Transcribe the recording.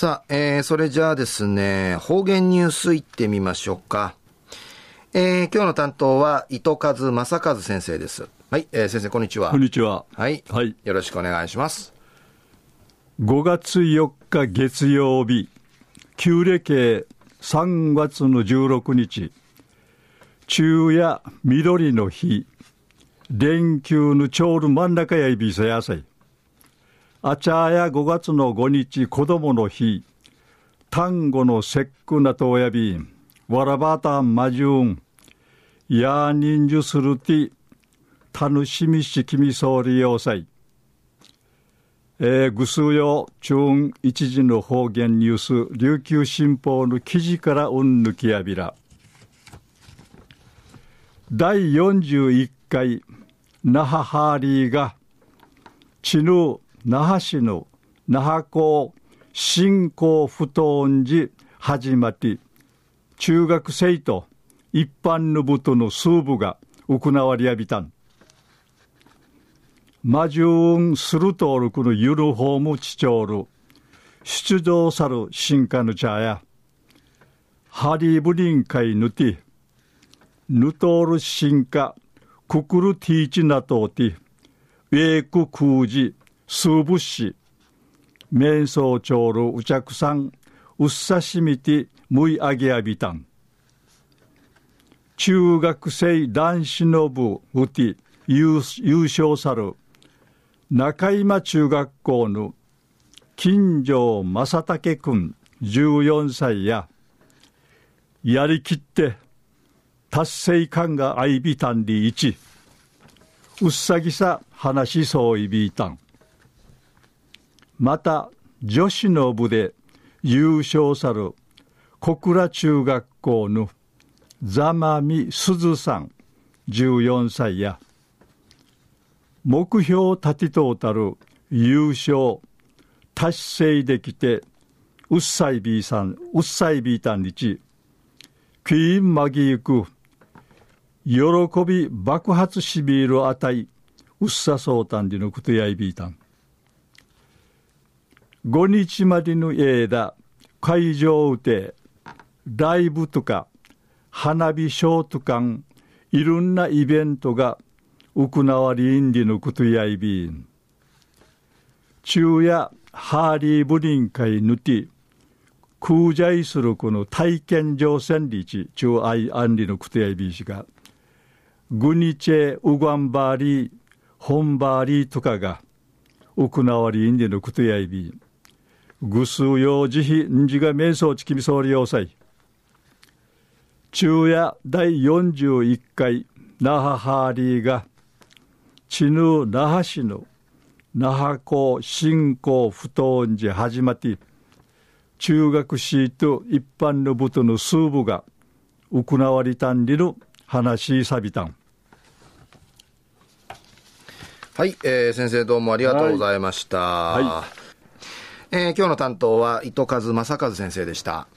さあ、えー、それじゃあですね、方言ニュースいってみましょうか。えー、今日の担当は、糸数正和先生です。はい、えー、先生、こんにちは。こんにちは。はい。はい。よろしくお願いします。5月4日月曜日、旧暦3月の16日、昼夜緑の日、連休のちょうど真ん中やいびさやさい。あちゃや5月の5日子供の日、単語の節句なとやび、わらばたんまじゅん、やにんじゅするて、楽しみしきみそうりようさい。えー、ぐすうよ、中一時の方言ニュース、琉球新報の記事からうんぬきやびら。第41回、那覇ハーリーが、ちぬ那覇市の那覇港振興不当時始まり、中学生と一般の部との数部が行われやびたん。魔順するとおるくのユルフォームチチョール、出場さる進化の茶や、ハリーブリン会ぬて、ヌトール進化、ククルティーチナトーティ、ウェイク空ジ、数物資、瞑想長るうちゃくさん、うっさしみてむいあげやびたん。中学生男子の部うて優勝さる中今中学校の金城正武君14歳ややりきって達成感が相びたんり一うっさぎさ話そういびたんまた女子の部で優勝さる小倉中学校の座間美鈴さん14歳や目標立てとうたる優勝達成できてうっさいびいさんうっさいびいたんにちクイーンまぎゆく喜び爆発しびるあたいうっさそうたんりのことやいびいたん。5日までの間、会場でライブとか花火ショート館、いろんなイベントが行われんりのことやいびん。昼夜ハーリーブリン会ぬて、空在するこの体験乗船リチ中愛アンリのことやいびんしが、グニチェウガンバーリー、ホンバーリーとかが行われんりのことやいびん。ぐすうよう慈悲んじが瞑想ちきみそうり要塞昼夜第41回那覇ハーリーが知ぬ那覇市の那覇港振興不当時始まって中学市と一般の部との数部が行われたんりの話さびたん。はい、えー、先生どうもありがとうございました。はいはいえー、今日の担当は糸数正和先生でした。